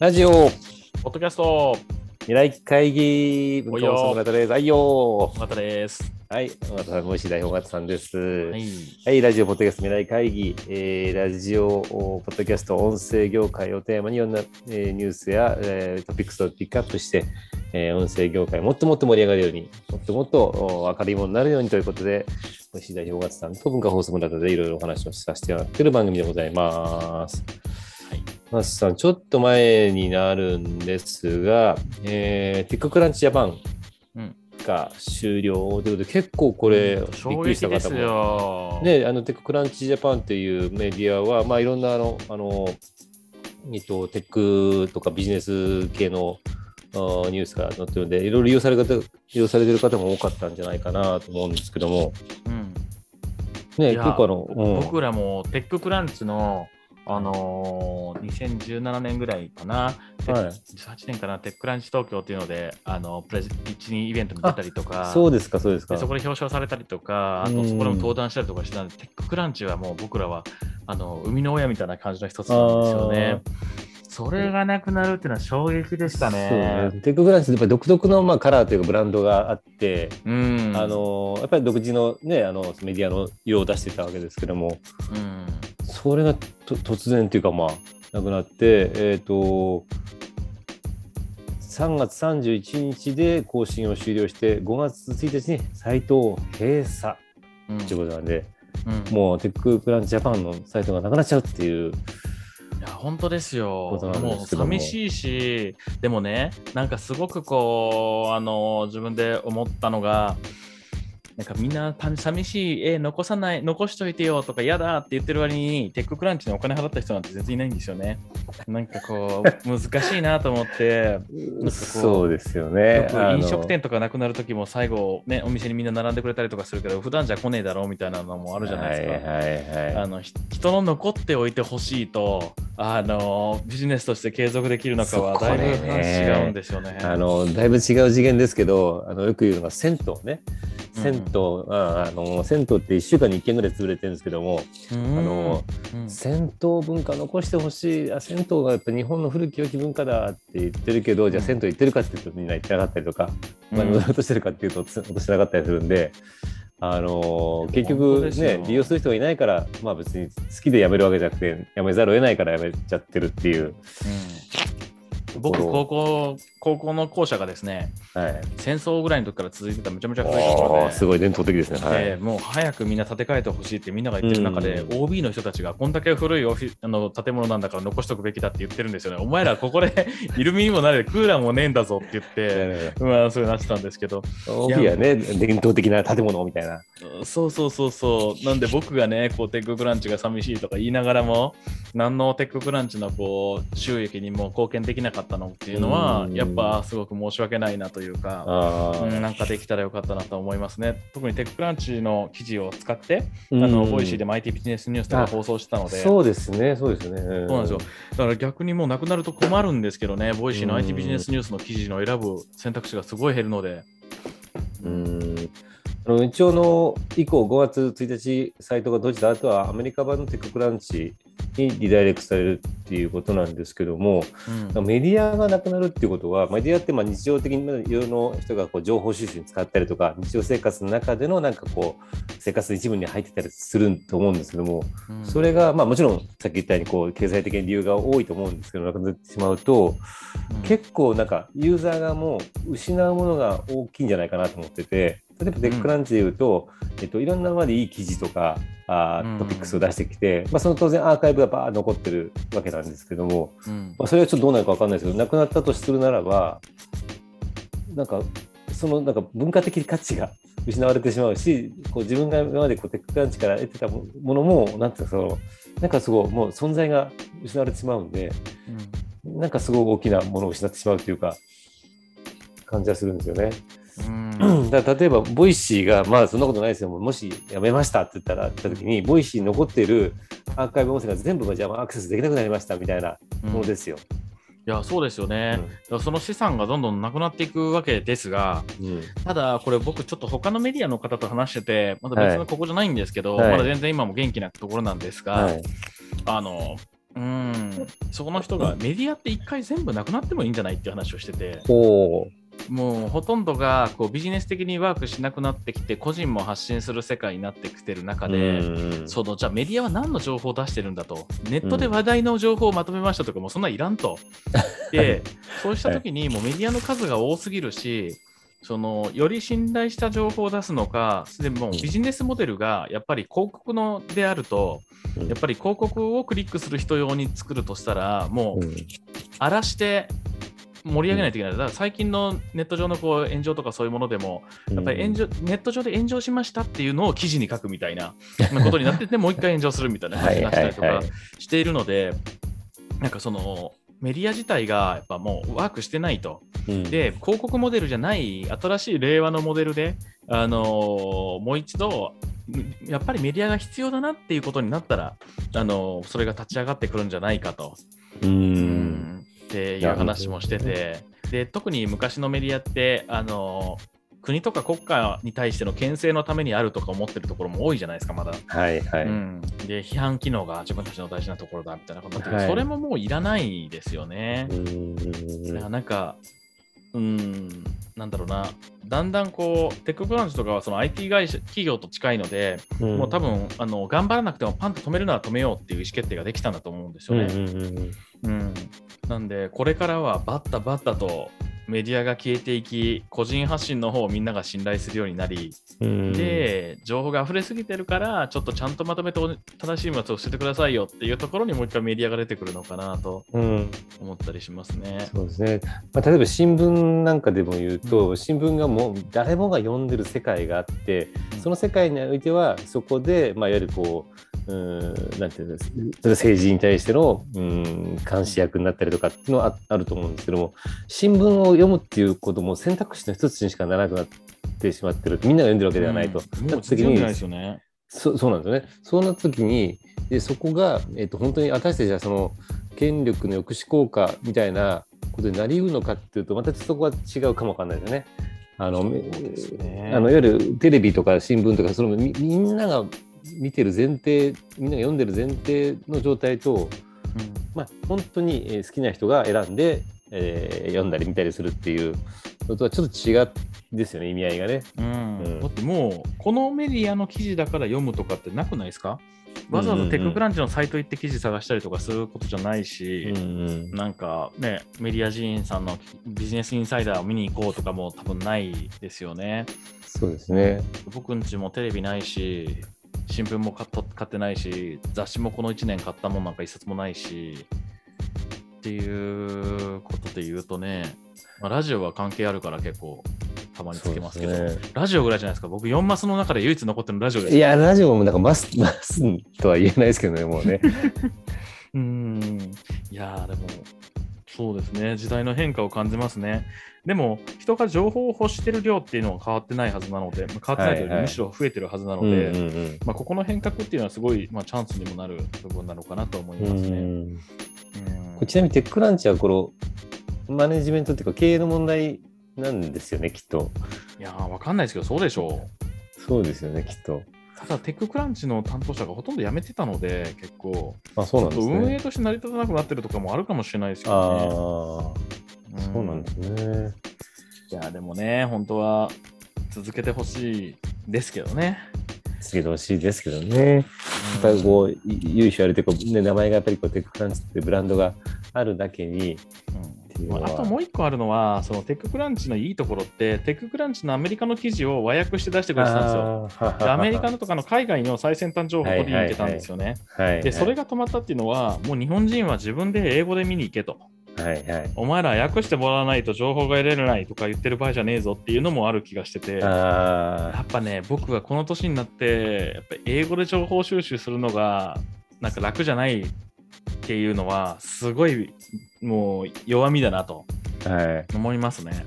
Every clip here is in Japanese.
ラジオ、ポッドキャスト、未来会議、文化放送の方です。はいよ尾形です。はい、尾形さん、ご石代表さんです。ははい、い。ラジオ、ポッドキャスト、未来会議、えーラジオ、ポッドキャスト、音声業界をテーマにいろんな、えーニュースや、えートピックスをピックアップして、えー音声業界もっともっと盛り上がるように、もっともっとお明るいものになるようにということで、ご石代表尾形さんと文化放送の方でいろいろお話をさせてもらっている番組でございます。はい。マスさん、ちょっと前になるんですが、えー、 TechCrunch Japan うんが終了ということで、結構これ、びっくりした方も。よ。ね、あの TechCrunch Japan というメディアは、まあ、いろんなあの、あの、えっと、テックとかビジネス系のニュースが載ってるので、いろいろ利用される方、利用されてる方も多かったんじゃないかなと思うんですけども、うん。ね、結構あの、うん僕らもテッククランチの、あのー、2017年ぐらいかな、はい18年かな、テッククランチ東京っていうので、あのプレゼピッチにイベントに出たりとか、そうですか、そうですか。でそこで表彰されたりとか、あとうんそこでも登壇したりとかしてたんで、テッククランチはもう僕らはあの生みの親みたいな感じの一つなんですよね。それがなくなるっていうのは衝撃でしたね。ねテッククランチってやっぱり独特のまあカラーというかブランドがあって、うん。あのやっぱり独自の,、ね、あのメディアの色を出してたわけですけども、うん。それがと突然というか、まあ、なくなって、えっ、と、3月31日で更新を終了して、5月1日にサイトを閉鎖うんということなんで、うん。もうテッククランチジャパンのサイトがなくなっちゃうっていう、いや本当ですよ。ことなんもう寂しいしでもねなんかすごくこうあの自分で思ったのがなんかみんなた寂しい、え残さない、残しといてよとか嫌だって言ってる割に、テッククランチにお金払った人なんて全然いないんですよね。なんかこう、難しいなと思って、そうですよよね。くあの飲食店とかなくなる時も最後、ね、お店にみんな並んでくれたりとかするけど、普段じゃ来ねえだろうみたいなのもあるじゃないですか。はいはいはい。あのひ人の残っておいてほしいとあのビジネスとして継続できるのかはそだいぶ違うんですよね。あのだいぶ違う次元ですけど、あのよく言うのが銭湯ね。うん銭湯、ああの銭湯って1週間に1軒ぐらい潰れてるんですけども、うんあのうん。銭湯文化残してほしいあ銭湯がやっぱ日本の古き良き文化だって言ってるけど、じゃあうん銭湯行ってるかっていうとみんな行ってなかったりとか、まあ、うん落としてるかっていうと 落としてなかったりするんで、あのー結局ね利用する人がいないから、まあ、別に好きで辞めるわけじゃなくて辞めざるを得ないから辞めちゃってるっていう。うん僕高校高校の校舎がですねはい、戦争ぐらいの時から続いてためちゃめちゃ古いところで。おーすごい伝統的ですね。はいでもう早くみんな建て替えてほしいってみんなが言ってる中で、うん OB の人たちがこんだけ古いオフィあの建物なんだから残しとくべきだって言ってるんですよね。お前らここでイルミにもなれクーラーもねえんだぞって言って、まあそうなってたんですけど、OB はね伝統的な建物みたいな。そうそうそうそう。なんで僕がね、こうテッククランチが寂しいとか言いながらも、何の TechCrunch のこう収益にも貢献できなかったのっていうのはう、ん。やっぱすごく申し訳ないなというか、なんかできたらよかったなと思いますね。特に TechCrunch の記事を使って、うん。あの Voicy でも IT ビジネスニュースとか放送してたので、そうですね、そうですね。そうそうなんですよ。だから逆にもうなくなると困るんですけどね、 Voicy の IT ビジネスニュースの記事の選ぶ選択肢がすごい減るので、うん。あの一応の以降5月1日サイトが閉じた後はアメリカ版の TechCrunchにリダイレクトされるっていうことなんですけどもうん。メディアがなくなるっていうことはメディアってまあ日常的にいろいろな人がこう情報収集に使ったりとか日常生活の中でのなんかこう生活の一部に入ってたりすると思うんですけどもうん。それがまあもちろんさっき言ったようにこう経済的な理由が多いと思うんですけどなくなってしまうとうん。結構なんかユーザーがもう失うものが大きいんじゃないかなと思ってて例えばテッククランチで言うと、えっと、いろんなまでいい記事とかあトピックスを出してきて、まあ、その当然アーカイブがバーッ残ってるわけなんですけども、うんまあ、それはちょっとどうなるか分かんないですけどなくなったとするならばなんかそのなんか文化的価値が失われてしまうしこう自分が今までこうテッククランチから得てたものもなんていうかそのなんかすごいもう存在が失われてしまうんで。なんかすごい大きなものを失ってしまうというか、感じはするんですよね。うん。だから例えば、 Voicy が、まあそんなことないですよ、もしやめましたって言ったら、言った時に、 Voicy に残っているアーカイブ音声が全部がじゃあアクセスできなくなりましたみたいなうん。ものですよ。いや、そうですよね。うん。その資産がどんどんなくなっていくわけですが、うん。ただ、これ僕ちょっと他のメディアの方と話してて、まだ別のここじゃないんですけど、はい。まだ全然今も元気なところなんですが、はい。あの、うん、そこの人がメディアって一回全部なくなってもいいんじゃないっていう話をしてて、ほもうほとんどがこうビジネス的にワークしなくなってきて、個人も発信する世界になってきてる中う。で、うん。そのじゃあメディアは何の情報を出してるんだと、ネットで話題の情報をまとめましたとか、もうそんなんいらんと。で、そうしたときに、もうメディアの数が多すぎるし、そのより信頼した情報を出すのか、でもビジネスモデルがやっぱり広告のであると、うん。やっぱり広告をクリックする人用に作るとしたら、もううん。荒らして盛り上げないといけない。だから最近のネット上のこう炎上とかそういうものでも、やっぱり炎上、ネット上で炎上しましたっていうのを記事に書くみたいなまあことになってて、もう一回炎上するみたいな 感じになったりとかしているので、なんかそのメディア自体がやっぱもうワークしてないと。うんで、広告モデルじゃない新しい令和のモデルで、あのーもう一度、やっぱりメディアが必要だなっていうことになったら、あのーそれが立ち上がってくるんじゃないかと。う。うんっていう話もしてて、で特に昔のメディアってあの国とか国家に対しての牽制のためにあるとか思ってるところも多いじゃないですか、まだ。はいはい。うん、で、批判機能が自分たちの大事なところだみたいなことになっててはいそれももういらないですよね。うんなんか、うん、なんだろうな、だんだんこう、テックブランチとかはその IT 会社企業と近いので、うんもう多分あの頑張らなくてもパンと止めるなら止めようっていう意思決定ができたんだと思うんですよね。うんうんうんうん、なんで、これからはバッタバッタとメディアが消えていき、個人発信の方をみんなが信頼するようになり、うん。で、情報が溢れすぎてるから、ちょっとちゃんとまとめてお正しいやつを教えてくださいよっていうところにもう一回メディアが出てくるのかなとうん。思ったりしますね。そうですね、まあ、例えば新聞なんかでも言うと、新聞がもう誰もが読んでる世界があってその世界においてはそこで、まあ、いわゆるこううーんなんていうんですそれ政治に対してのうん監視役になったりとかっていうのはああると思うんですけども新聞を読むっていうことも選択肢の一つにしかならなくなってしまってるみんなが読んでるわけではないと。うんなっですよね。そそうなんですよね。そうなった時にでそこが、えっと本当に私たちはその権力の抑止効果みたいなことになりうるのかっていうとまたそこは違うかもわかんないですよね。あの、ねあのいわゆるテレビとか新聞とかそのみみんなが見てる前提みんなが読んでる前提の状態と、まあ、本当にえー好きな人が選んで、えー読んだり見たりするっていうのとはちょっと違うんですよね意味合いがね。うんうんだってもう、このメディアの記事だから読むとかってなくないですか？わざわざテッククランチのサイト行って記事探したりとかすることじゃないし、うんなんかね、メディア人員さんのビジネスインサイダーを見に行こうとかも多分ないですよね。そうですね。僕んちもテレビないし、新聞も買っと買ってないし、雑誌もこの1年買ったもんなんか一冊もないし、っていうことで言うとね、まあ、ラジオは関係あるから結構たまにつけますけど、ねラジオぐらいじゃないですか。僕4マスの中で唯一残ってるのラジオです。いや、ラジオもなんかマス、マスとは言えないですけどね、もうね。うーん。いやー、でも、そうですね。時代の変化を感じますね。でも、人が情報を欲してる量っていうのは変わってないはずなので、まあ変わってないというよりはいはいむしろ増えてるはずなのうんで、うんまあ、ここの変革っていうのはすごい、まあ、チャンスにもなる部分なのかなと思いうん。ますね。うんうんちなみにテックランチはこのマネジメントっていうか経営の問題なんですよね、きっと。いやー、わかんないですけど、そうでしょう。そうですよね、きっと。ただ、テッククランチの担当者がほとんど辞めてたので、結構、あ、そうなん運営ね。として成り立たなくなってるとかもあるかもしれないですけどね。ー、そうなんですね。いや、でもね、本当は続けてほしいですけどね。つけてほしいですけどね。やっぱりこう、い由緒あるというか、ね、名前がやっぱりこうテッククランチってブランドがあるだけに、うんあともう一個あるのは、そのテッククランチのいいところって、テッククランチのアメリカの記事を和訳して出してくれてたんですよ。アメリカのとかの海外の最先端情報を取りに行けたんですよね。で、それが止まったっていうのは、もう日本人は自分で英語で見に行けと。はいはい。お前ら訳してもらわないと情報が得られないとか言ってる場合じゃねえぞっていうのもある気がしてて。やあっぱね、僕はこの年になって、やっぱり英語で情報収集するのが、なんか楽じゃないっていうのは、すごいもう弱みだなと。思いますね。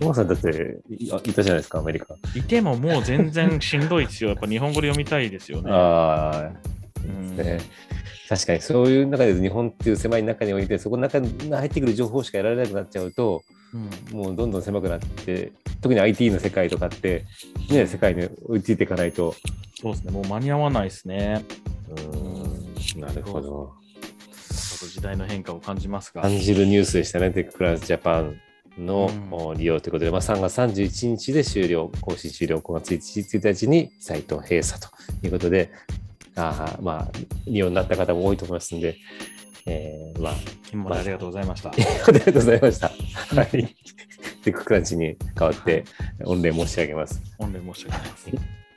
モさんだっていたじゃないですか、アメリカ。いてももう全然しんどいですよ。やっぱ日本語で読みたいですよね。ね。確かにそういう中で日本っていう狭い中においてそこの中に入ってくる情報しか得られなくなっちゃうとうんもうどんどん狭くなって特に IT の世界とかって、ね、世界に追いついていかないと。そうですね、もう間に合わないですね。うんなるほど。時代の変化を感じますが。感じるニュースでしたね、テッククランチジャパンのうん利用ということで、まあ、3月31日で終了、更新終了、5月1日にサイト閉鎖ということで、あーまあ、利用になった方も多いと思いますので、えーまあ、金もありがとうございました。ありがとうございました。はい。テッククランチに代わって御礼申し上げます。御礼申し上げます。